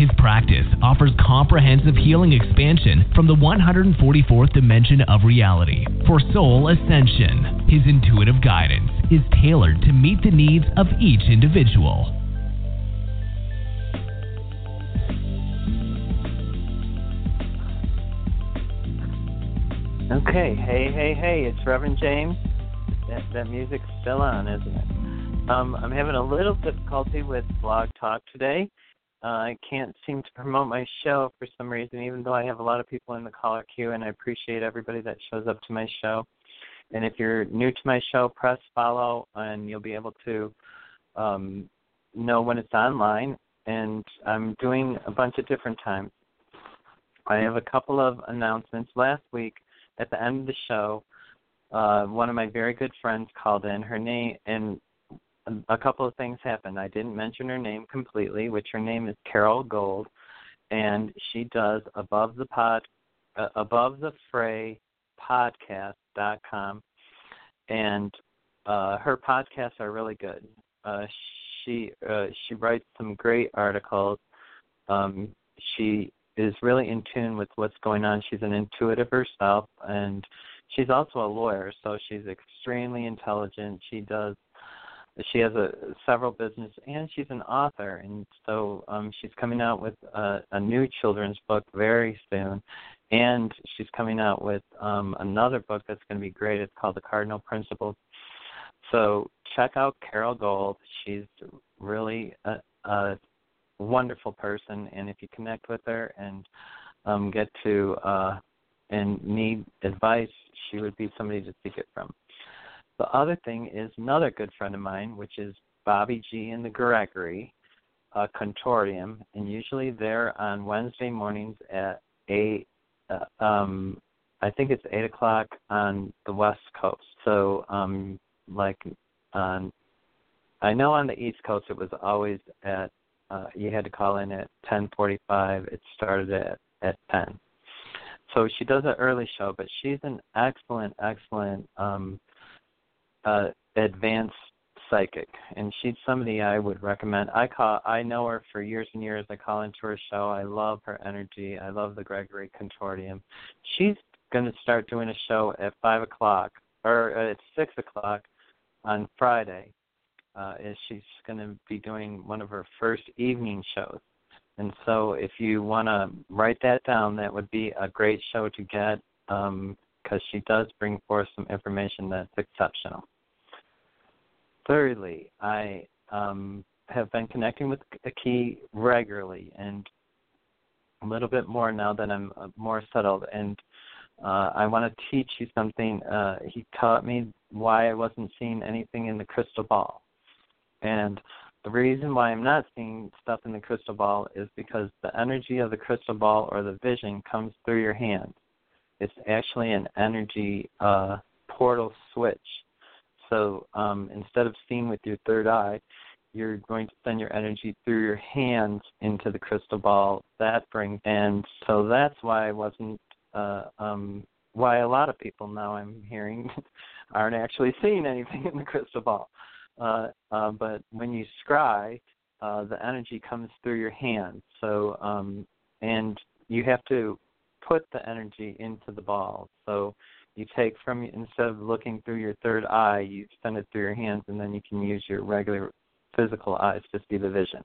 His practice offers comprehensive healing expansion from the 144th dimension of reality for soul ascension. His intuitive guidance is tailored to meet the needs of each individual. Okay, hey, hey, hey, it's Reverend James. That, that music's still on, isn't it? Um, I'm having a little difficulty with Blog Talk today. Uh, I can't seem to promote my show for some reason, even though I have a lot of people in the caller queue, and I appreciate everybody that shows up to my show. And if you're new to my show, press follow, and you'll be able to um, know when it's online. And I'm doing a bunch of different times. I have a couple of announcements. Last week, at the end of the show, uh, one of my very good friends called in. Her name and a couple of things happened. I didn't mention her name completely, which her name is Carol Gold, and she does above the pod, uh, above the fray podcast.com, and uh, her podcasts are really good. Uh, she uh, she writes some great articles. Um, she is really in tune with what's going on. She's an intuitive herself, and she's also a lawyer, so she's extremely intelligent. She does. She has a several business, and she's an author, and so um, she's coming out with a, a new children's book very soon, and she's coming out with um, another book that's going to be great. It's called The Cardinal Principles. So check out Carol Gold. She's really a, a wonderful person, and if you connect with her and um, get to uh, and need advice, she would be somebody to seek it from. The other thing is another good friend of mine, which is Bobby G and the Gregory uh, Consortium, and usually they're on Wednesday mornings at eight. Uh, um, I think it's eight o'clock on the West Coast. So, um, like on, I know on the East Coast it was always at uh, you had to call in at 10:45. It started at at 10. So she does an early show, but she's an excellent, excellent um, uh, advanced psychic, and she's somebody I would recommend. I call, I know her for years and years. I call into her show. I love her energy. I love the Gregory Consortium. She's going to start doing a show at five o'clock or at six o'clock on Friday uh, is she's going to be doing one of her first evening shows. And so, if you want to write that down, that would be a great show to get because she does bring forth some information that's exceptional. Thirdly, I um, have been connecting with Aki regularly and a little bit more now that I'm uh, more settled. And uh, I want to teach you something. Uh, he taught me why I wasn't seeing anything in the crystal ball. And the reason why I'm not seeing stuff in the crystal ball is because the energy of the crystal ball or the vision comes through your hand. It's actually an energy uh, portal switch. So um, instead of seeing with your third eye, you're going to send your energy through your hands into the crystal ball. That brings, and so that's why I wasn't, uh, um, why a lot of people now I'm hearing aren't actually seeing anything in the crystal ball. Uh, uh, but when you scry, uh, the energy comes through your hands. So, um, and you have to put the energy into the ball. So you take from instead of looking through your third eye, you send it through your hands, and then you can use your regular physical eyes to see the vision.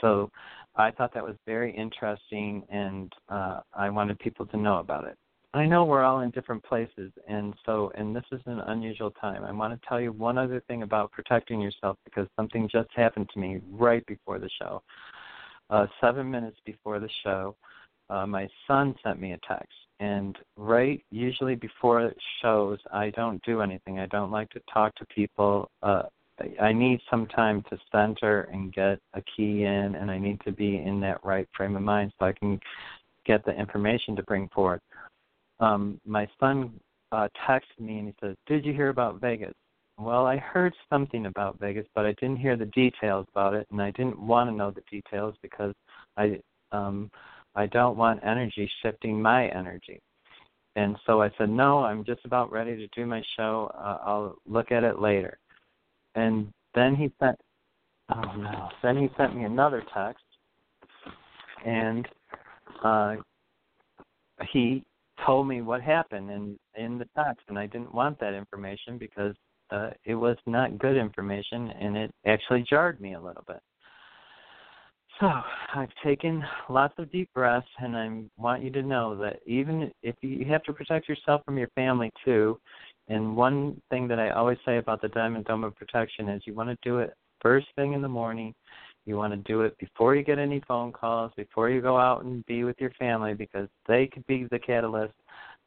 So I thought that was very interesting, and uh, I wanted people to know about it. I know we're all in different places, and so, and this is an unusual time. I want to tell you one other thing about protecting yourself because something just happened to me right before the show. Uh, seven minutes before the show, uh, my son sent me a text, and right usually before it shows, I don't do anything. I don't like to talk to people. Uh, I need some time to center and get a key in, and I need to be in that right frame of mind so I can get the information to bring forward um, my son uh, texted me and he says, "Did you hear about Vegas?" Well, I heard something about Vegas, but I didn't hear the details about it, and I didn't want to know the details because I um, I don't want energy shifting my energy. And so I said, "No, I'm just about ready to do my show. Uh, I'll look at it later." And then he sent, oh no, then he sent me another text, and uh, he told me what happened in in the text, and I didn't want that information because uh, it was not good information, and it actually jarred me a little bit. So I've taken lots of deep breaths, and I want you to know that even if you have to protect yourself from your family too, and one thing that I always say about the Diamond Dome of Protection is you want to do it first thing in the morning. You want to do it before you get any phone calls, before you go out and be with your family, because they could be the catalyst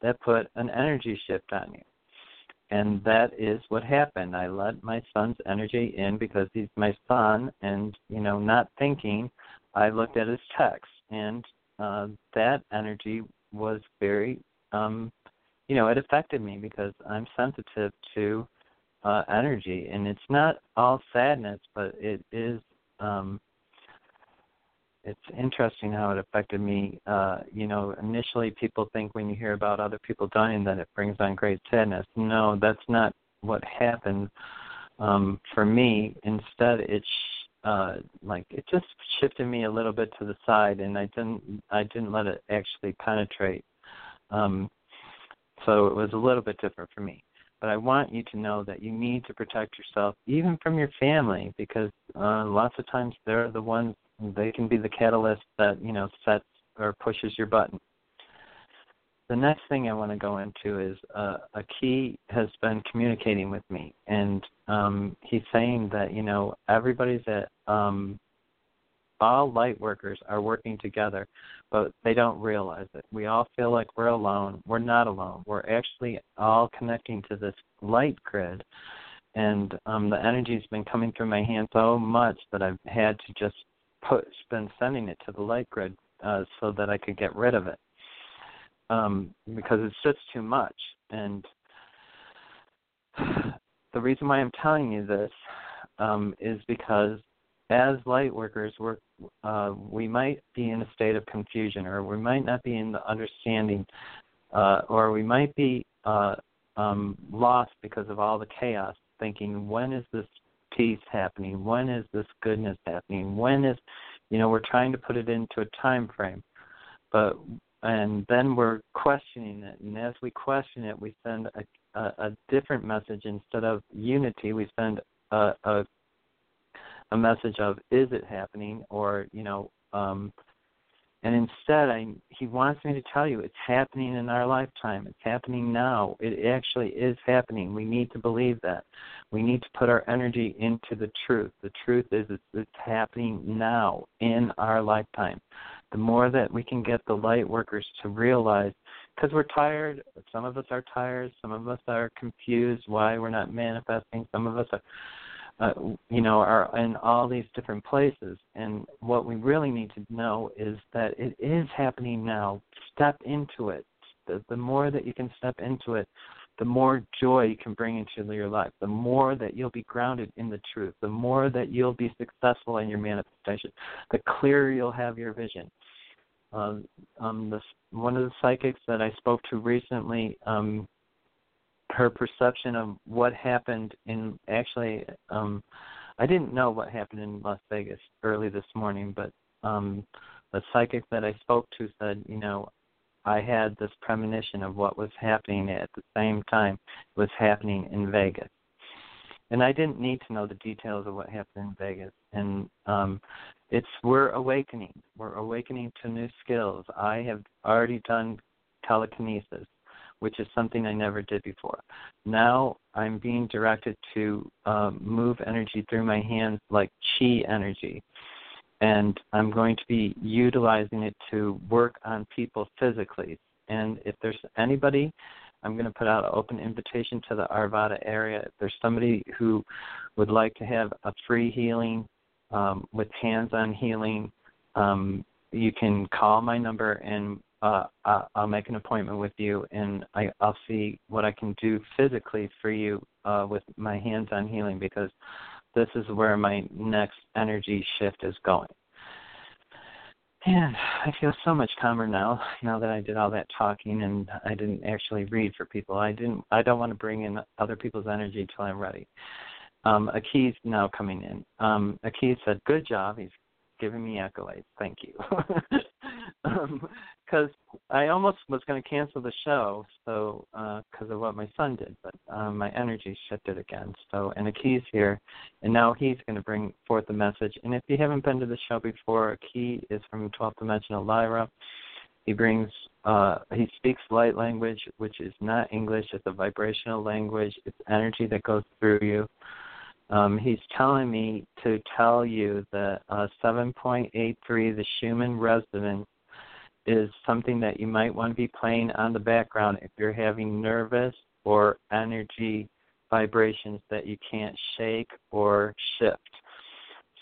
that put an energy shift on you. And that is what happened. I let my son's energy in because he's my son, and you know, not thinking, I looked at his text, and uh, that energy was very um, you know, it affected me because I'm sensitive to uh energy and it's not all sadness, but it is um it's interesting how it affected me. Uh, you know, initially people think when you hear about other people dying that it brings on great sadness. No, that's not what happened um for me. Instead it sh- uh like it just shifted me a little bit to the side and I didn't I didn't let it actually penetrate. Um so it was a little bit different for me. But I want you to know that you need to protect yourself, even from your family, because uh, lots of times they're the ones they can be the catalyst that you know sets or pushes your button. The next thing I want to go into is uh, a key has been communicating with me, and um, he's saying that you know everybody's at um, all light workers are working together, but they don't realize it. We all feel like we're alone. We're not alone. We're actually all connecting to this light grid. And um, the energy's been coming through my hand so much that I've had to just put been sending it to the light grid uh, so that I could get rid of it um, because it's just too much. And the reason why I'm telling you this um, is because as light workers, we're, uh, we might be in a state of confusion, or we might not be in the understanding, uh, or we might be uh, um, lost because of all the chaos, thinking, when is this peace happening? When is this goodness happening? When is, you know, we're trying to put it into a time frame, but and then we're questioning it, and as we question it, we send a, a, a different message instead of unity. We send a, a a message of is it happening or you know um and instead i he wants me to tell you it's happening in our lifetime. It's happening now. It actually is happening. We need to believe that. We need to put our energy into the truth. The truth is it's, it's happening now in our lifetime. The more that we can get the light workers to realize because we're tired some of us are tired some of us are confused why we're not manifesting some of us are uh, you know, are in all these different places. And what we really need to know is that it is happening now. Step into it. The, the more that you can step into it, the more joy you can bring into your life, the more that you'll be grounded in the truth, the more that you'll be successful in your manifestation, the clearer you'll have your vision. Um, um, this, one of the psychics that I spoke to recently, um, her perception of what happened in actually um I didn't know what happened in Las Vegas early this morning, but um the psychic that I spoke to said, you know, I had this premonition of what was happening at the same time was happening in Vegas. And I didn't need to know the details of what happened in Vegas. And um it's we're awakening. We're awakening to new skills. I have already done telekinesis which is something I never did before. Now I'm being directed to um, move energy through my hands like chi energy. And I'm going to be utilizing it to work on people physically. And if there's anybody, I'm going to put out an open invitation to the Arvada area. If there's somebody who would like to have a free healing um, with hands on healing, um, you can call my number and uh, I'll make an appointment with you, and I, I'll see what I can do physically for you uh, with my hands-on healing because this is where my next energy shift is going. And I feel so much calmer now. Now that I did all that talking and I didn't actually read for people. I didn't. I don't want to bring in other people's energy till I'm ready. Um, Aki's now coming in. Um, Aki said, "Good job." He's giving me accolades. Thank you. Because um, I almost was going to cancel the show, so because uh, of what my son did, but um, my energy shifted again. So, and Aki's here, and now he's going to bring forth the message. And if you haven't been to the show before, Aki is from 12th Dimensional Lyra. He brings, uh, he speaks light language, which is not English. It's a vibrational language. It's energy that goes through you um, he's telling me to tell you that uh, 7.83, the Schumann resonance, is something that you might want to be playing on the background if you're having nervous or energy vibrations that you can't shake or shift.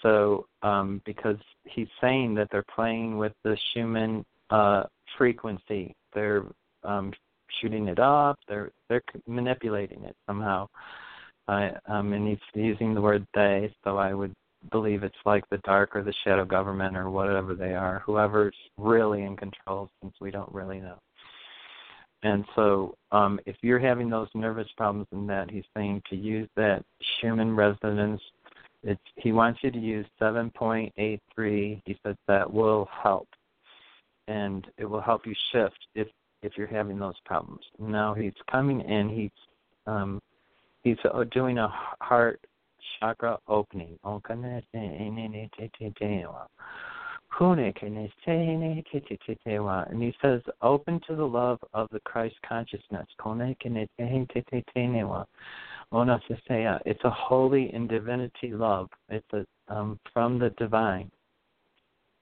So, um, because he's saying that they're playing with the Schumann uh, frequency, they're um, shooting it up, they're they're manipulating it somehow. I um, and he's using the word they, so I would believe it's like the dark or the shadow government or whatever they are, whoever's really in control, since we don't really know. And so, um, if you're having those nervous problems and that, he's saying to use that Schumann resonance. It's, he wants you to use 7.83. He says that will help, and it will help you shift if if you're having those problems. Now he's coming in. He's um, he's uh, doing a heart chakra opening. And he says, open to the love of the Christ consciousness. It's a holy and divinity love. It's a, um, from the divine.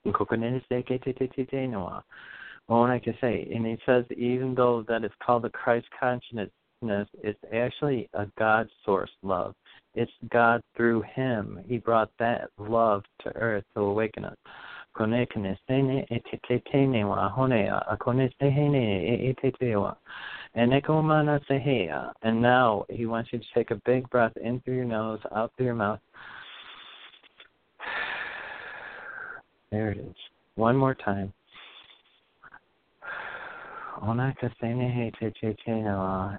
And he says, even though that it's called the Christ consciousness, is actually a God source love. It's God through Him. He brought that love to earth to awaken us. And now he wants you to take a big breath in through your nose, out through your mouth. There it is. One more time.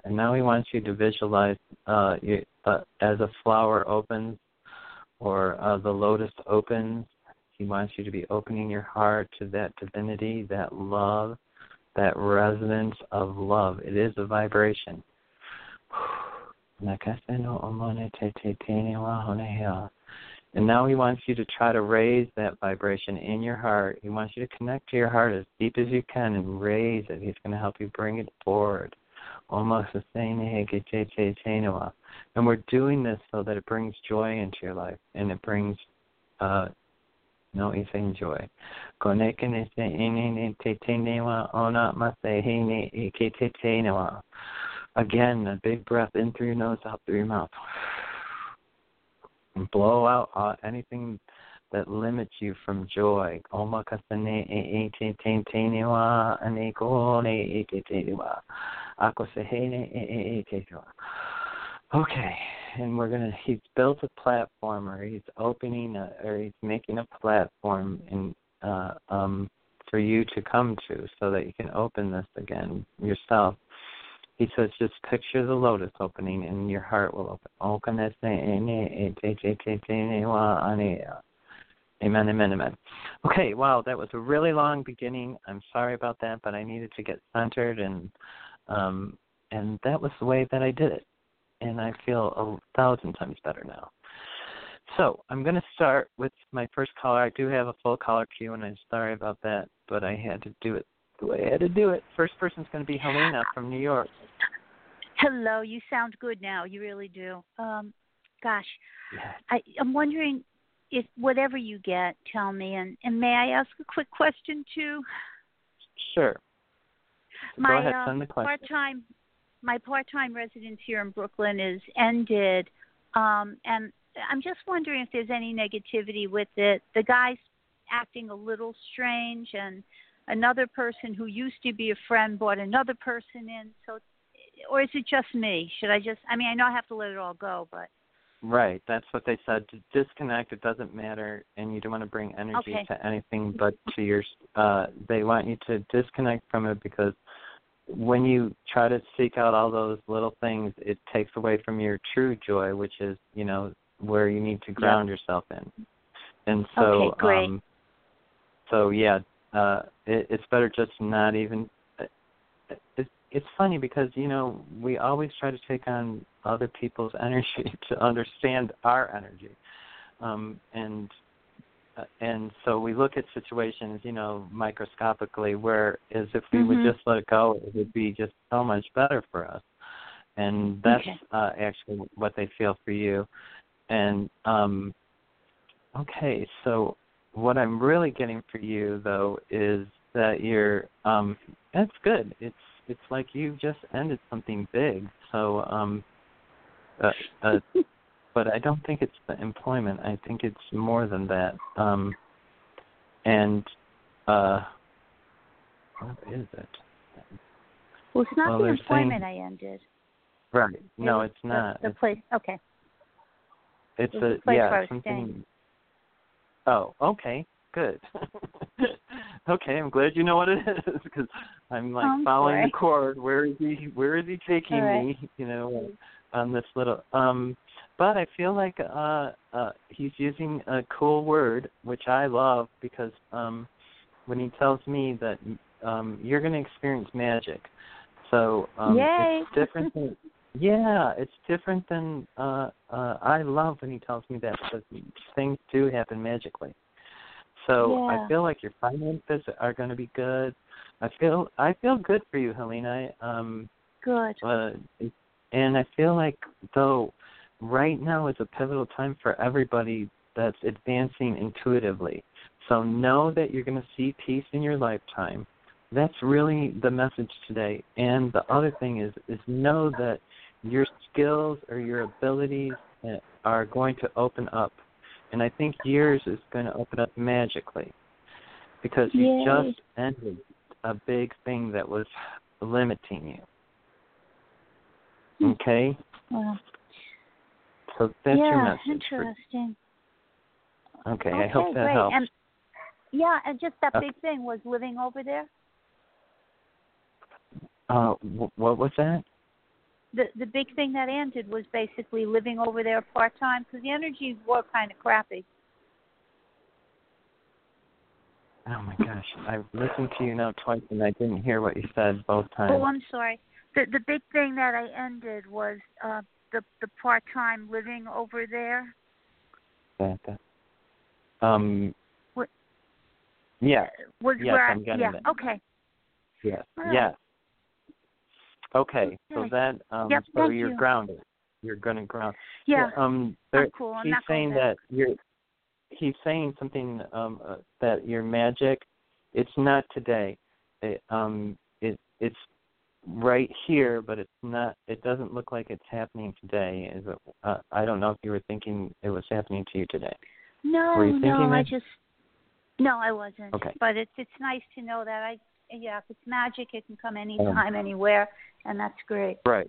And now he wants you to visualize uh, you, uh, as a flower opens or uh, the lotus opens. He wants you to be opening your heart to that divinity, that love, that resonance of love. It is a vibration. And now he wants you to try to raise that vibration in your heart. He wants you to connect to your heart as deep as you can and raise it. He's going to help you bring it forward. Almost the same. And we're doing this so that it brings joy into your life and it brings uh no. Again, a big breath in through your nose, out through your mouth blow out uh, anything that limits you from joy. Okay, and we're gonna. He's built a platform, or he's opening, a, or he's making a platform in uh, um, for you to come to, so that you can open this again yourself. He says, just picture the lotus opening and your heart will open. Amen, amen, amen. Okay, wow, that was a really long beginning. I'm sorry about that, but I needed to get centered and um and that was the way that I did it. And I feel a thousand times better now. So I'm going to start with my first caller. I do have a full caller queue, and I'm sorry about that, but I had to do it the way I had to do it. First person's going to be Helena from New York. Hello, you sound good now. You really do. Um, gosh, yeah. I, I'm wondering if whatever you get, tell me. And, and may I ask a quick question too? Sure. So my go ahead, um, send the question. part-time, my part-time residence here in Brooklyn is ended, um, and I'm just wondering if there's any negativity with it. The guy's acting a little strange, and another person who used to be a friend brought another person in. So, or is it just me? Should I just? I mean, I know I have to let it all go, but. Right, that's what they said. To disconnect, it doesn't matter, and you don't want to bring energy Okay. to anything but to your. Uh, they want you to disconnect from it because when you try to seek out all those little things, it takes away from your true joy, which is you know where you need to ground yourself in. And so, Okay, great. um, so yeah, uh, it, it's better just not even. It's it's funny because you know we always try to take on other people's energy to understand our energy, um, and uh, and so we look at situations, you know, microscopically, where as if we Mhm. would just let it go, it would be just so much better for us. And that's Okay. uh, actually what they feel for you. And um, okay, so what I'm really getting for you though is that you're um, that's good. It's it's like you just ended something big. So um, uh, uh, but I don't think it's the employment. I think it's more than that. Um, and uh, what is it? Well, it's not Well, the employment saying- I ended. Right. No, It it's not. The, the It's, place. Okay. it's it was a the place yeah where I was something. Oh, okay, good. okay, I'm glad you know what it is because I'm like I'm following sorry. the cord. Where is he? Where is he taking right. me? You know, on this little. Um, but I feel like uh, uh, he's using a cool word, which I love because um, when he tells me that um, you're going to experience magic, so um, Yay. it's different than. Yeah, it's different than uh uh I love when he tells me that because things do happen magically. So Yeah. I feel like your finances are going to be good. I feel I feel good for you, Helena. Um Good. uh and I feel like though right now is a pivotal time for everybody that's advancing intuitively. So know that you're going to see peace in your lifetime. That's really the message today. And the other thing is is know that your skills or your abilities uh, are going to open up. And I think yours is going to open up magically because you Yay. just ended a big thing that was limiting you. Hmm. Okay? Well, So that's your yeah, message. for- interesting. okay, okay, I hope that great. helps. And yeah, and just that Okay. big thing was living over there. Uh, what was that? The the big thing that ended was basically living over there part time because the energies were kind of crappy. Oh my gosh, I've listened to you now twice and I didn't hear what you said both times. Oh, I'm sorry. The the big thing that I ended was uh the the part time living over there. That, that. Um. What- Yeah. Was Yes, where I'm I, getting yeah, that. okay. Yes. Right. Yes. Okay. So that um Yep, so you're you. grounded. You're gonna ground. Yeah. Um I'm cool. I'm he's not saying that you're he's saying something um uh, that your magic it's not today. It um it it's right here but it's not it doesn't look like it's happening today. Is it uh, I don't know if you were thinking it was happening to you today. No, you no, thinking I just no, I wasn't. Okay. But it's it's nice to know that I yeah, if it's magic, it can come anytime, anywhere, and that's great. Right.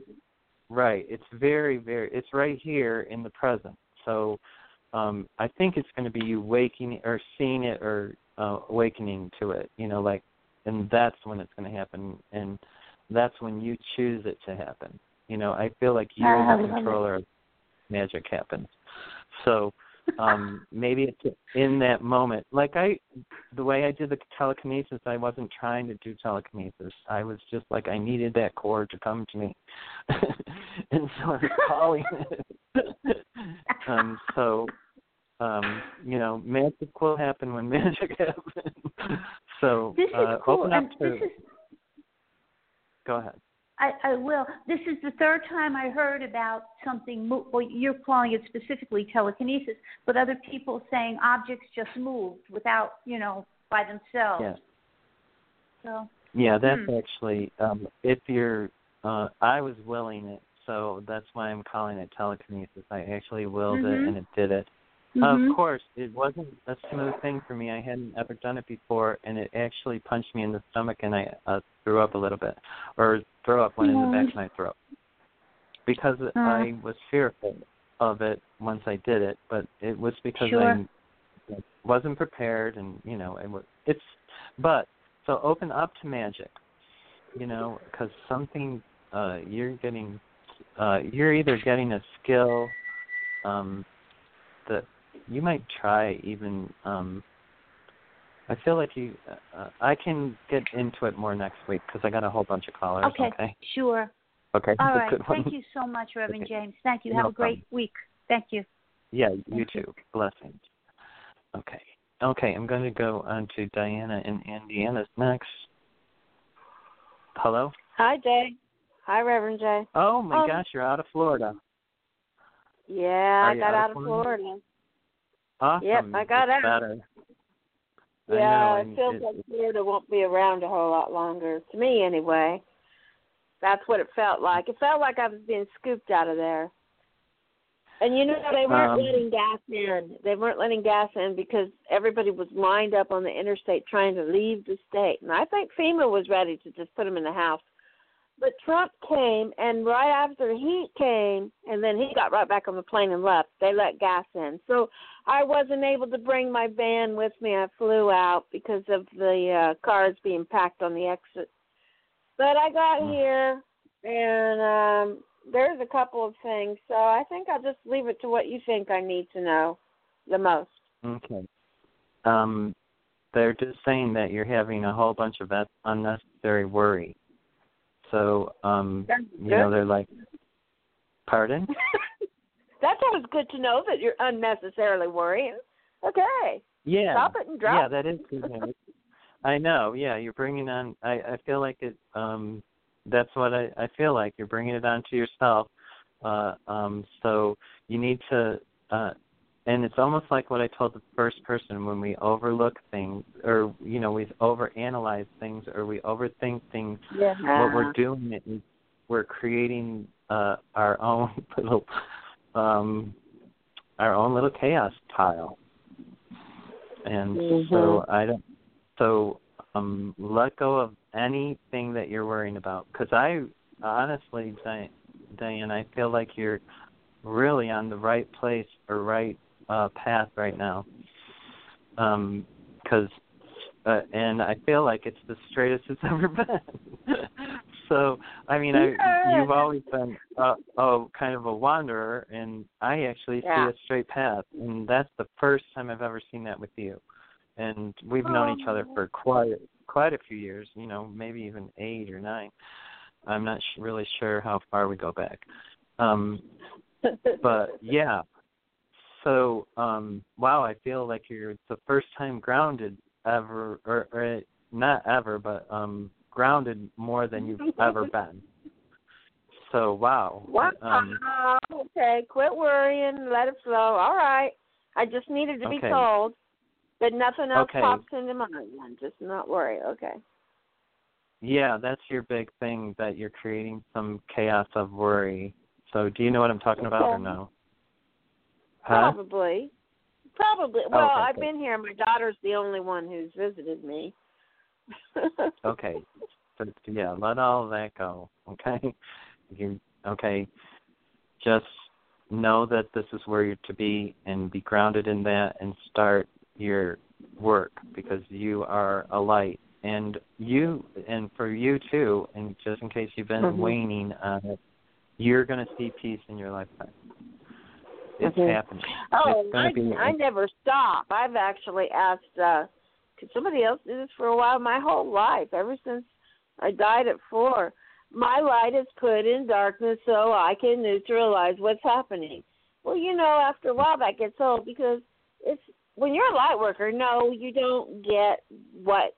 Right. It's very, very it's right here in the present. So um I think it's gonna be you waking or seeing it or uh awakening to it, you know, like and that's when it's gonna happen and that's when you choose it to happen. You know, I feel like you're Ah, the it. controller of magic happens. So um maybe it's in that moment. Like i the way i did the telekinesis i wasn't trying to do telekinesis. I was just like i needed that cord to come to me. And so i was calling it. Um so um you know magic will happen when magic happens. So This is uh cool, open up and to is go ahead I, I will. This is the third time I heard about something. Mo- well, you're calling it specifically telekinesis, but other people saying objects just moved without, you know, by themselves. yeah So Yeah, that's Hmm. actually um if you're uh I was willing it, so that's why I'm calling it telekinesis. I actually willed it Mhm. and it did it. Mhm. Of course, it wasn't a smooth thing for me. I hadn't ever done it before, and it actually punched me in the stomach, and I uh, threw up a little bit, or throw up went in the back of my throat because Uh. I was fearful of it once I did it. But it was because Sure. I wasn't prepared, and you know, it was. It's but so open up to magic, you know, because something uh, you're getting, uh, you're either getting a skill um, that you might try even um I feel like you uh, I can get into it more next week because I got a whole bunch of callers Okay. okay Sure. okay All right. Thank you so much, Reverend Okay. James. Thank you. No Have a great problem. week. Thank you. yeah you Thank you. too blessings okay okay I'm going to go on to Diana and Indiana's next hello Hi, Jay. Hi, Reverend Jay. oh my Um, gosh you're out of Florida Yeah, Are I got out out of of Florida? Florida. Awesome Yep, I got It's out. better Yeah, it feels it- like Florida won't be around a whole lot longer. To me, anyway. That's what it felt like. It felt like I was being scooped out of there. And you know, they weren't Um, letting gas in. They weren't letting gas in because everybody was lined up on the interstate trying to leave the state. And I think FEMA was ready to just put them in the house. But Trump came, and right after he came, and then he got right back on the plane and left. They let gas in, so I wasn't able to bring my van with me. I flew out because of the uh, cars being packed on the exit. But I got Hmm. here, and um, there's a couple of things. So I think I'll just leave it to what you think I need to know the most. Okay. Um, they're just saying that you're having a whole bunch of unnecessary worry. So, um, you know, they're like, pardon? That's always good to know that you're unnecessarily worrying. Okay, Yeah. stop it and drop. Yeah, that is good. I know. Yeah, you're bringing on. I I feel like it. Um, that's what I I feel like you're bringing it onto yourself. Uh, um, so you need to. Uh, and it's almost like what I told the first person when we overlook things, or you know, we overanalyze things, or we overthink things. yeah. What we're doing is we're creating uh, our own little, um, our own little chaos pile. And Mhm. so I don't. So um, let go of anything that you're worrying about, because I honestly, Diane, I feel like you're really on the right place or right uh, path right now. Um, because uh, and I feel like it's the straightest it's ever been. so I mean, I Yeah. you've always been a, oh kind of a wanderer, and I actually Yeah. see a straight path, and that's the first time I've ever seen that with you. And we've known each other for quite quite a few years, you know, maybe even eight or nine. I'm not sh- really sure how far we go back. Um, but yeah. So, um, wow, I feel like you're the first time grounded ever, or, or not ever, but um, grounded more than you've ever been. So, wow. Wow. Um, okay, quit worrying, let it flow. All right. I just needed to be told. But nothing else Okay. pops into my mind. I'm just not worry. Okay. yeah, that's your big thing that you're creating some chaos of worry. So, do you know what I'm talking about or no? Huh? Probably. Probably. Well, Okay, I've good. been here. My daughter's the only one who's visited me. Okay. So, yeah, let all that go. Okay. You okay? Just know that this is where you're to be, and be grounded in that, and start your work because you are a light, and you, and for you too. And just in case you've been Mhm. waning on it, you're going to see peace in your lifetime. It's Mhm. happening. Oh, I, be. I never stop. I've actually asked, uh, could somebody else do this for a while? My whole life, ever since I died at four, my light is put in darkness so I can neutralize what's happening. Well, you know, after a while that gets old because it's when you're a light worker. No, you don't get what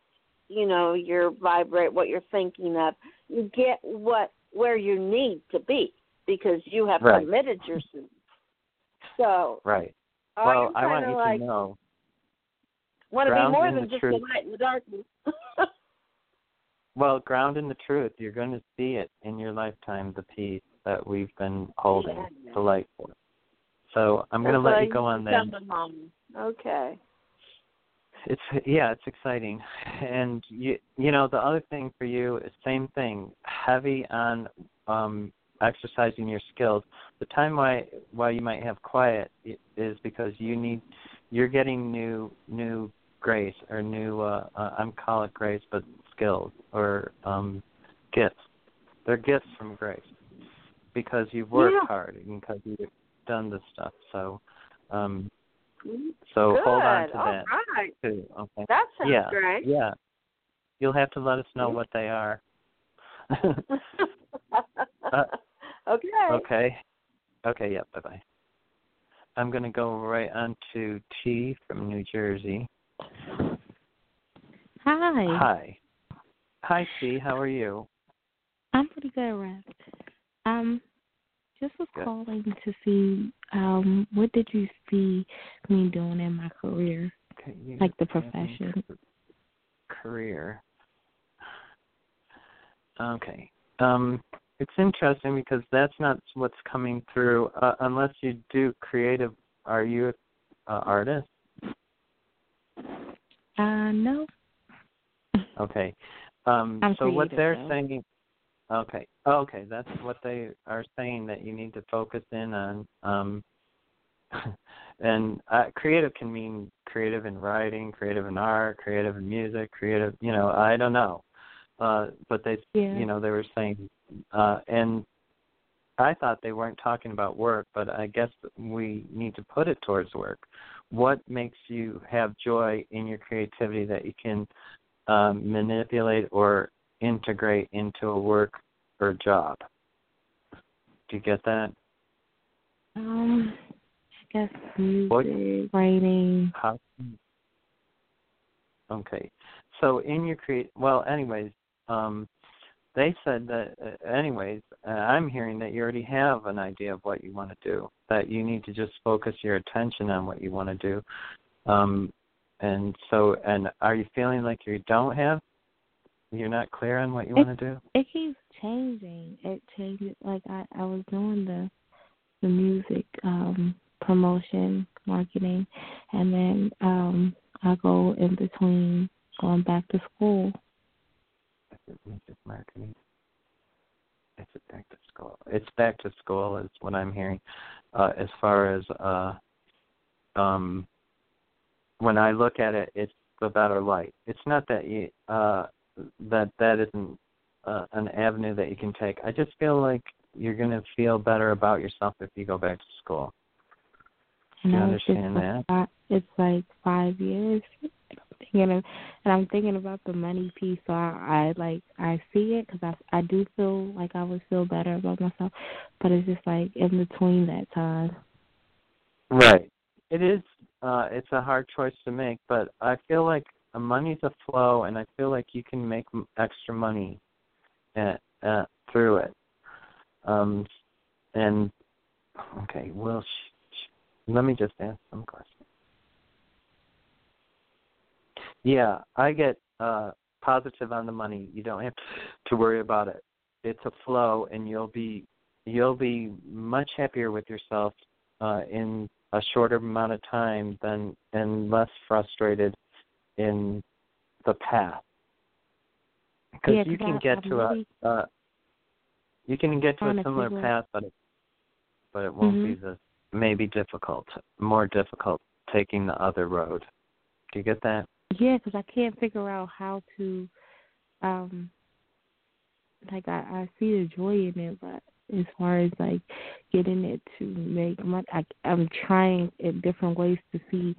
you know you're vibrate what you're thinking of. You get what where you need to be because you have Right. committed yourself. So right. Well, I want you like, to know. want to be more than the just truth. a light in the darkness. Well, ground in the truth. You're going to see it in your lifetime, the peace that we've been holding, Yeah. the light for. So I'm going to let you go on that. Okay. It's yeah, it's exciting, and you you know the other thing for you is same thing, heavy on um exercising your skills. The time why why you might have quiet is because you need you're getting new new grace or new uh, uh I'm call it grace, but skills or um gifts. They're gifts from grace because you've worked yeah. hard and because you've done this stuff. So um so Good. hold on to All that right. too. Okay. That sounds yeah. great. Yeah. You'll have to let us know what they are. okay. okay. Okay, yeah, bye bye. I'm gonna go right on to T from New Jersey. Hi. Hi. Hi T, how are you? I'm pretty good, Rev. Um, just was Good. calling to see um what did you see me doing in my career, Okay, you like the profession. Career. Okay. Um it's interesting because that's not what's coming through uh, unless you do creative are you an uh, artist? Uh, no. Okay. Um, I'm so what they're though. saying, okay, oh, okay, that's what they are saying that you need to focus in on. Um, and uh, creative can mean creative in writing, creative in art, creative in music, creative. You know, I don't know, uh, but they, Yeah. you know, they were saying, uh, and I thought they weren't talking about work, but I guess we need to put it towards work. What makes you have joy in your creativity that you can um, manipulate or integrate into a work or job? Do you get that? Um, I guess music, What- writing. How? Okay, so in your create, well, anyways, um, they said that, uh, anyways, uh, I'm hearing that you already have an idea of what you want to do. That you need to just focus your attention on what you want to do. Um, and so, and are you feeling like you don't have? You're not clear on what you want to do. It keeps changing. It changes. Like I, I was doing the, the music um promotion, marketing, and then um I go in between going back to school. Music marketing. Is it back to school? It's back to school is what I'm hearing. Uh, as far as uh, um, when I look at it, it's the better light. It's not that you uh, that that isn't uh, an avenue that you can take. I just feel like you're going to feel better about yourself if you go back to school. And You just understand like, that? fi- It's like five years. Thinking of, and I'm thinking about the money piece. So I, I like I see it because I I do feel like I would feel better about myself, but it's just like in between that time. Right. It is. Uh, it's a hard choice to make, but I feel like money's a flow, and I feel like you can make extra money uh, uh, through it. Um, and okay, well, sh- sh- let me just ask some questions. Yeah, I get uh, positive on the money. You don't have to worry about it. It's a flow, and you'll be you'll be much happier with yourself uh, in a shorter amount of time than and less frustrated in the path because Yeah, you can get to a uh, you can get to a similar path, but it, but it won't be Mhm. the maybe difficult, more difficult taking the other road. Do you get that? Yeah, because I can't figure out how to, um, like I I see the joy in it, but as far as like getting it to make money, I, I'm trying in different ways to see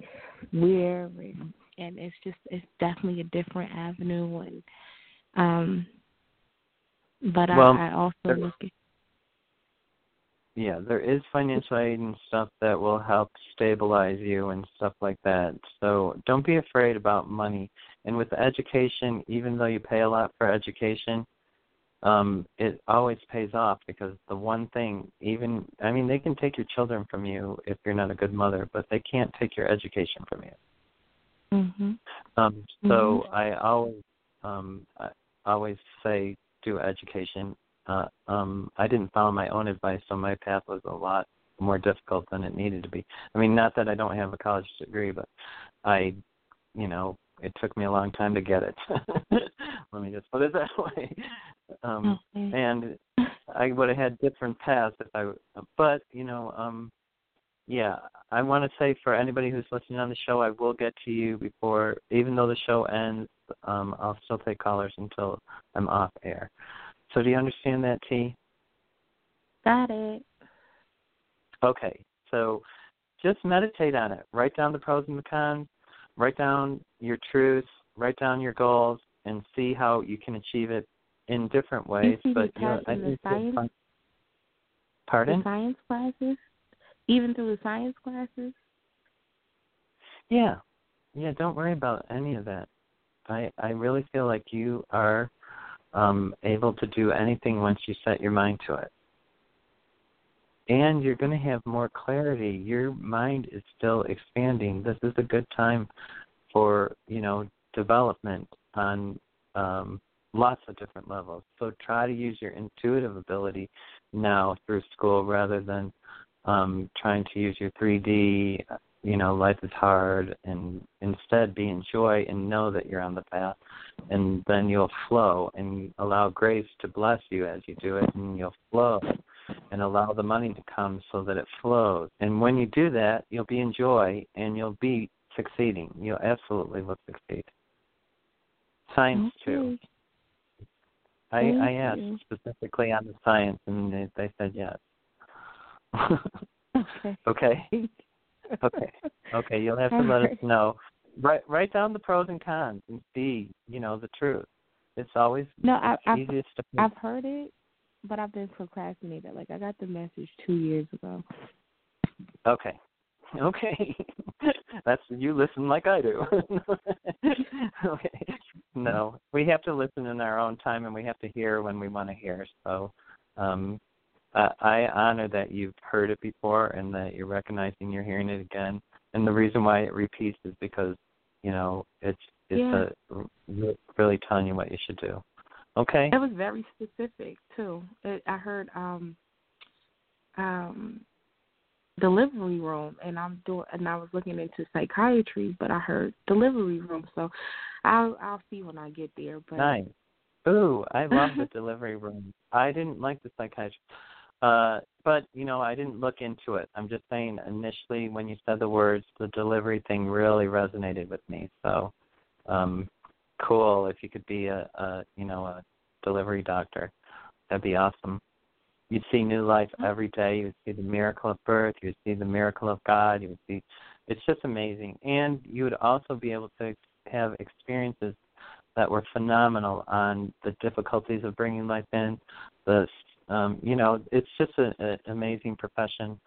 where, and, and it's just it's definitely a different avenue, and um, but Well, I, I also look at Yeah, there is financial aid and stuff that will help stabilize you and stuff like that. So don't be afraid about money. And with education, even though you pay a lot for education, um, it always pays off because the one thing, even I mean, they can take your children from you if you're not a good mother, but they can't take your education from you. mhm Um, so I always um I always say do education. Uh um I didn't follow my own advice so my path was a lot more difficult than it needed to be. I mean, not that I don't have a college degree, but I, you know, it took me a long time to get it. Let me just put it that way. Um, Okay. and I would have had different paths if I. But you know, um, yeah, I want to say for anybody who's listening on the show, I will get to you before, even though the show ends. Um, I'll still take callers until I'm off air. So do you understand that, T? Got it. Okay, so just meditate on it. Write down the pros and the cons. Write down your truths. Write down your goals, and see how you can achieve it in different ways. see but you know, I think science? fun. Pardon? The science classes, even through the science classes. Yeah, yeah. Don't worry about any of that. I I really feel like you are um, able to do anything once you set your mind to it. And you're going to have more clarity. Your mind is still expanding. This is a good time for you know development on um, lots of different levels. So try to use your intuitive ability now through school rather than um, trying to use your 3D. You know, life is hard, and instead be in joy and know that you're on the path, and then you'll flow and allow grace to bless you as you do it, and you'll flow and allow the money to come so that it flows. And when you do that, you'll be in joy and you'll be succeeding. You'll absolutely will succeed. Science too. I Thank I asked you. specifically on the science, and they, they said yes. Okay. okay. Okay. Okay. You'll have to let us know. Write write down the pros and cons and see, you know, the truth. It's always No, I, I've easiest to. I've heard it, but I've been procrastinating. Like I got the message two years ago. Okay. Okay. That's you listen like I do. okay. No, we have to listen in our own time, and we have to hear when we want to hear. So, um, I, I honor that you've heard it before and that you're recognizing you're hearing it again. And the reason why it repeats is because you know it's it's Yeah. a really telling you what you should do. Okay. It was very specific too. It, I heard um um delivery room and I'm doing and I was looking into psychiatry but I heard delivery room so I'll I'll see when I get there but Nice. Ooh, I love the delivery room. I didn't like the psychiatrist. Uh, but you know, I didn't look into it. I'm just saying initially when you said the words, the delivery thing really resonated with me. So, um, cool if you could be a, a you know, a delivery doctor. That'd be awesome. You'd see new life every day. You would see the miracle of birth. You would see the miracle of God. You would see, it's just amazing. And you would also be able to have experiences that were phenomenal on the difficulties of bringing life in. The, um, you know, it's just an amazing profession.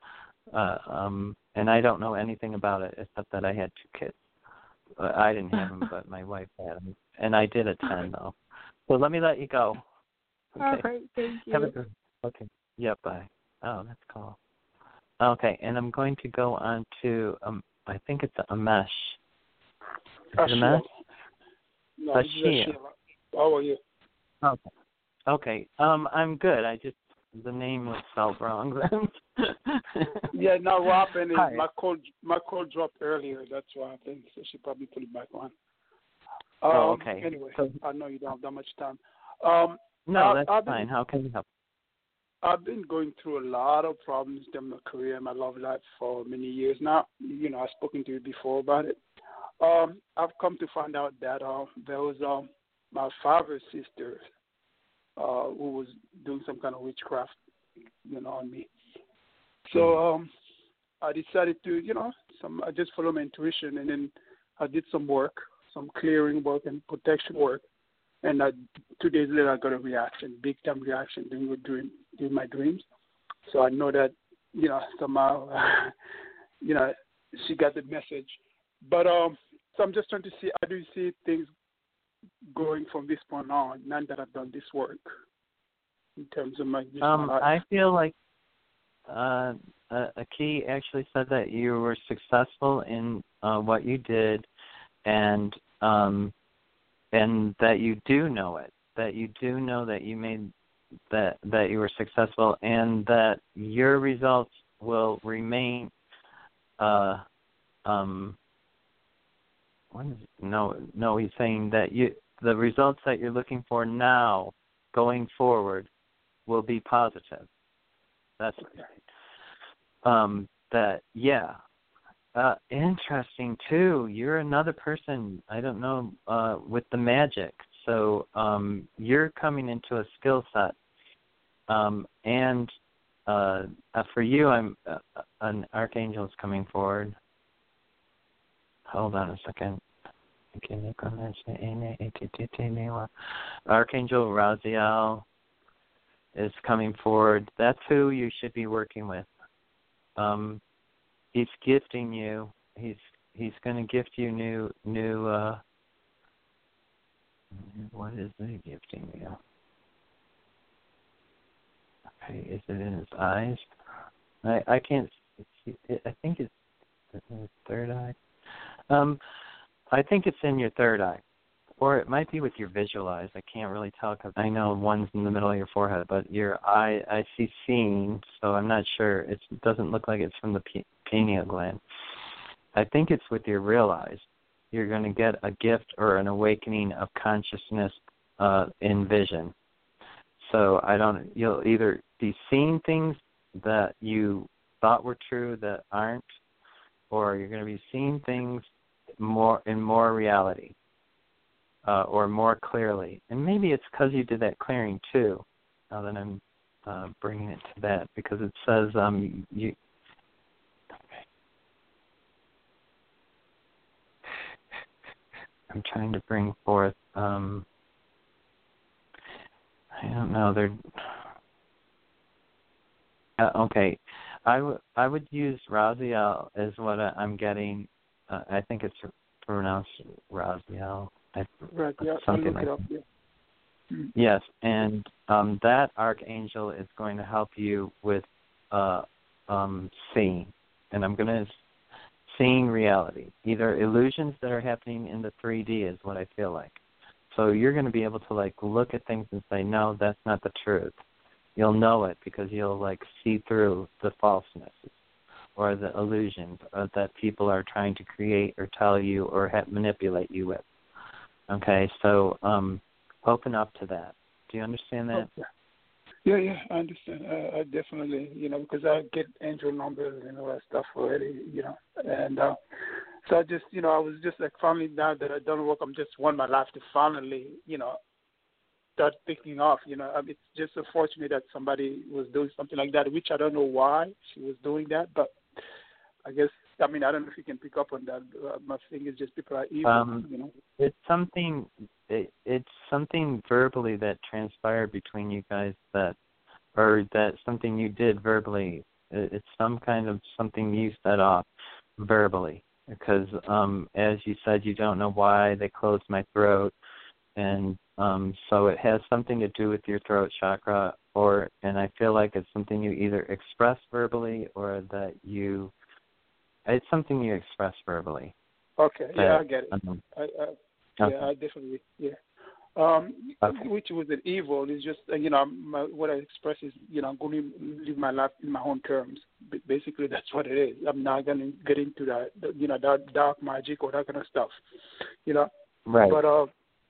Uh, um, and I don't know anything about it except that I had two kids. Uh, I didn't have them, but my wife had them, and I did attend though. So let me let you go. Okay. all right thank you Have a good. Okay. Yeah. Bye. Oh, that's cool. Okay, and I'm going to go on to um. I think it's a mesh. Is it a mesh? No, Ashia. this is Ashia. How are you? Okay. Okay. Um, I'm good. I just the name was spelled wrong then. Yeah, now what happened is Hi. my call my call dropped earlier. That's why I think so. She probably put it back on. Oh, Um, okay. Anyway, So- I know you don't have that much time. Um, no, Uh, that's I've been- fine. How can you help? I've been going through a lot of problems in my career and my love life for many years now. You know, I've spoken to you before about it. Um, I've come to find out that uh, there was um, my father's sister uh, who was doing some kind of witchcraft, you know, on me. So um, I decided to, you know, some I just follow my intuition, and then I did some work, some clearing work and protection work, and I, two days later I got a reaction, big time reaction during my dream, during my dreams. So I know that, you know, somehow, you know, she got the message. But um, so I'm just trying to see how do you see things going from this point on, now that I've done this work, in terms of my, Um, life. I feel like uh, key actually said that you were successful in uh, what you did, and um, and that you do know it. That you do know that you made that that you were successful, and that your results will remain. Uh, um, what is no, no. He's saying that you the results that you're looking for now, going forward, will be positive. That's um, that. Yeah, uh, interesting too. You're another person. I don't know uh, with the magic. So um, you're coming into a skill set, um, and uh, uh, for you, I'm uh, an archangel is coming forward. Hold on a second. Archangel Raziel is coming forward. That's who you should be working with. Um, he's gifting you. He's he's going to gift you new new. uh What is he gifting you? Okay, is it in his eyes? I I can't. See, I think it's in his third eye. Um, I think it's in your third eye, or it might be with your visual eyes. I can't really tell because I know one's in the middle of your forehead, but your eye I see seeing, so I'm not sure. It doesn't look like it's from the pineal gland. I think it's with your real eyes. You're going to get a gift or an awakening of consciousness uh, in vision. So I don't. You'll either be seeing things that you thought were true that aren't, or you're going to be seeing things more in more reality, uh, or more clearly. And maybe it's because you did that clearing too. Now that I'm uh, bringing it to that, because it says um, you I'm trying to bring forth. Um, I don't know. They're uh, okay. I would I would use Raziel as what I, am getting. Uh, I think it's pronounced Raziel. right. Yeah. Something like up, yeah. mm-hmm. Yes, and um, that archangel is going to help you with uh, um, seeing, and I'm going to seeing reality. Either illusions that are happening in the 3D is what I feel like. So you're going to be able to like look at things and say, no, that's not the truth. You'll know it because you'll like see through the falseness or the illusions that people are trying to create or tell you or ha- manipulate you with. Okay, so um, open up to that. Do you understand that? Okay. Yeah, yeah, I understand. Uh, I definitely, you know, because I get angel numbers and all that stuff already, you know, and uh, so I just, you know, I was just like finally now that I've done work, I'm just want my life to finally, you know, start picking off. You know, I mean, it's just unfortunate that somebody was doing something like that, which I don't know why she was doing that, but I guess I mean I don't know if you can pick up on that. My thing is just people are evil, um, you know. It's something. It, it's something verbally that transpired between you guys that, or that something you did verbally. It's some kind of something you set off verbally because um as you said you don't know why they closed my throat and um so it has something to do with your throat chakra or and I feel like it's something you either express verbally or that you it's something you express verbally. Okay, that, yeah, I get it. Um, I, I, okay. yeah, I definitely yeah. Um, okay. which was an evil It's just uh, you know my, what I express is you know I'm going to live my life in my own terms. Basically, that's what it is. I'm not going to get into that you know that dark magic or that kind of stuff, you know. Right. But uh,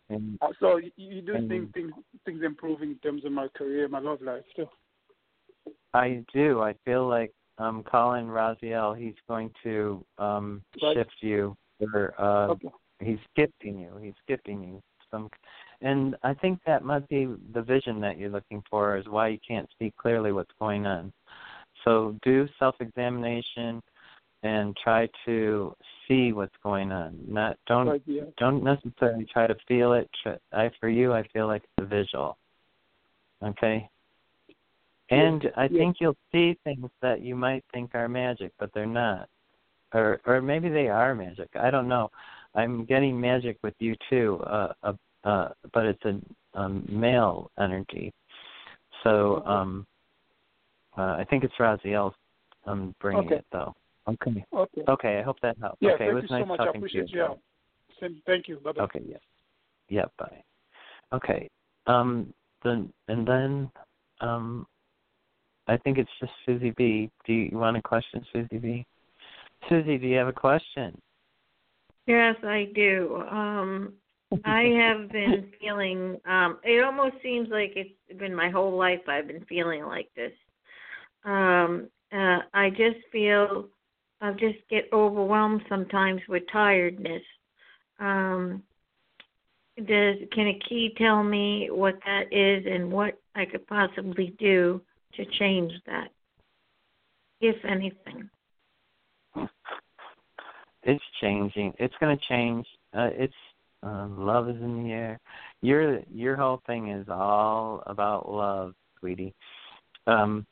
and, uh, so you, you do and, think things things improving in terms of my career, my love life too. I do. I feel like um Colin Raziel, he's going to um right. shift you or uh okay. he's gifting you. He's gifting you some and I think that might be the vision that you're looking for is why you can't see clearly what's going on. So do self examination and try to see what's going on. Not don't right, yeah. don't necessarily try to feel it. I for you I feel like it's a visual. Okay? And I yeah. think you'll see things that you might think are magic, but they're not. Or or maybe they are magic. I don't know. I'm getting magic with you too, uh, uh, uh, but it's a um, male energy. So um, uh, I think it's Raziel um, bringing okay. it though. Okay. Okay. Okay. I hope that helps. Yeah, okay. thank it was you nice so much. talking I appreciate to you. your help. Thank you. Bye bye. Okay. Yeah. Yeah. Bye. Okay. Um. Then and then um. I think it's just Susie B. Do you want a question, Susie B? Susie, do you have a question? Yes, I do. Um, I have been feeling. Um, it almost seems like it's been my whole life. I've been feeling like this. Um, uh, I just feel. I just get overwhelmed sometimes with tiredness. Um, does can Aki tell me what that is and what I could possibly do to change that, if anything? It's changing. It's going to change. Uh, it's uh, love is in the air. Your your whole thing is all about love, sweetie. Um,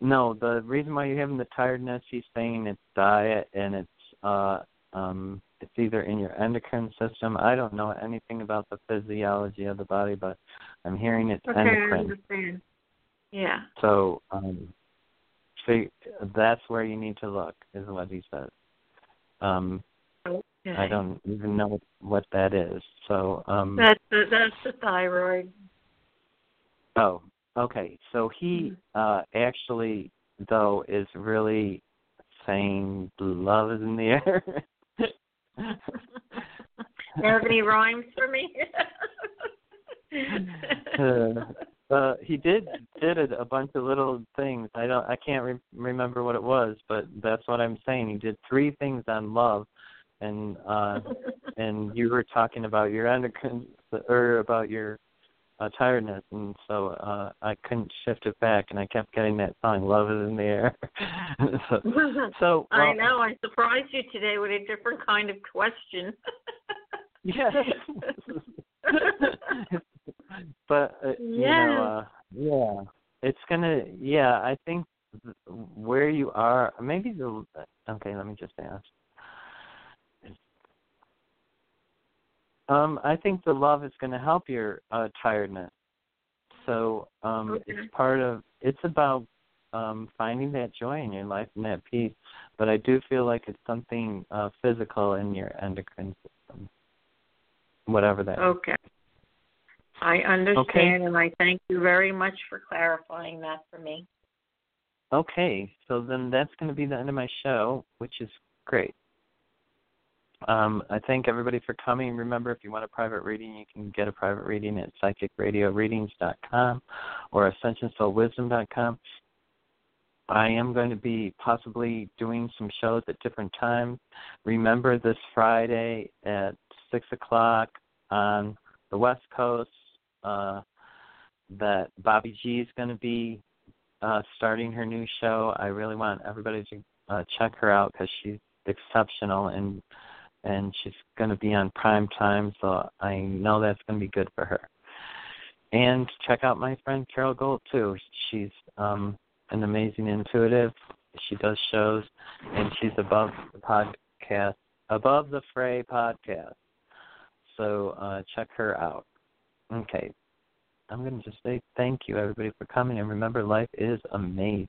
no, the reason why you're having the tiredness, she's saying it's diet and it's uh um it's either in your endocrine system. I don't know anything about the physiology of the body, but I'm hearing it's okay, endocrine. I understand. Yeah. So, um, so that's where you need to look, is what he says. Um, okay. I don't even know what that is. So, um, that's the that's the thyroid. Oh, okay. So he uh actually though is really saying love is in the air. you have any rhymes for me? uh, uh, he did did a, a bunch of little things. I don't. I can't re- remember what it was, but that's what I'm saying. He did three things on love, and uh and you were talking about your endocrine or about your uh, tiredness, and so uh I couldn't shift it back, and I kept getting that song "Love Is in the Air." so, so well, I know I surprised you today with a different kind of question. yes. But uh, you know, uh, yeah, it's gonna. Yeah, I think th- where you are, maybe the. Okay, let me just ask. Um, I think the love is going to help your uh, tiredness. So um, Okay. it's part of. It's about um, finding that joy in your life and that peace. But I do feel like it's something uh, physical in your endocrine system, whatever that is. Okay. I understand, and I thank you very much for clarifying that for me. Okay, so then that's going to be the end of my show, which is great. Um, I thank everybody for coming. Remember, if you want a private reading, you can get a private reading at psychicradioreadings.com or ascensionsoulwisdom.com. I am going to be possibly doing some shows at different times. Remember this Friday at 6 o'clock on the West Coast uh, that Bobby G is going to be uh, starting her new show. I really want everybody to uh, check her out because she's exceptional and and she's going to be on prime time, so I know that's going to be good for her. And check out my friend Carol Gold too. She's um, an amazing intuitive. She does shows, and she's above the podcast, above the fray podcast. So uh, check her out. Okay, I'm going to just say thank you, everybody, for coming, and remember, life is amazing.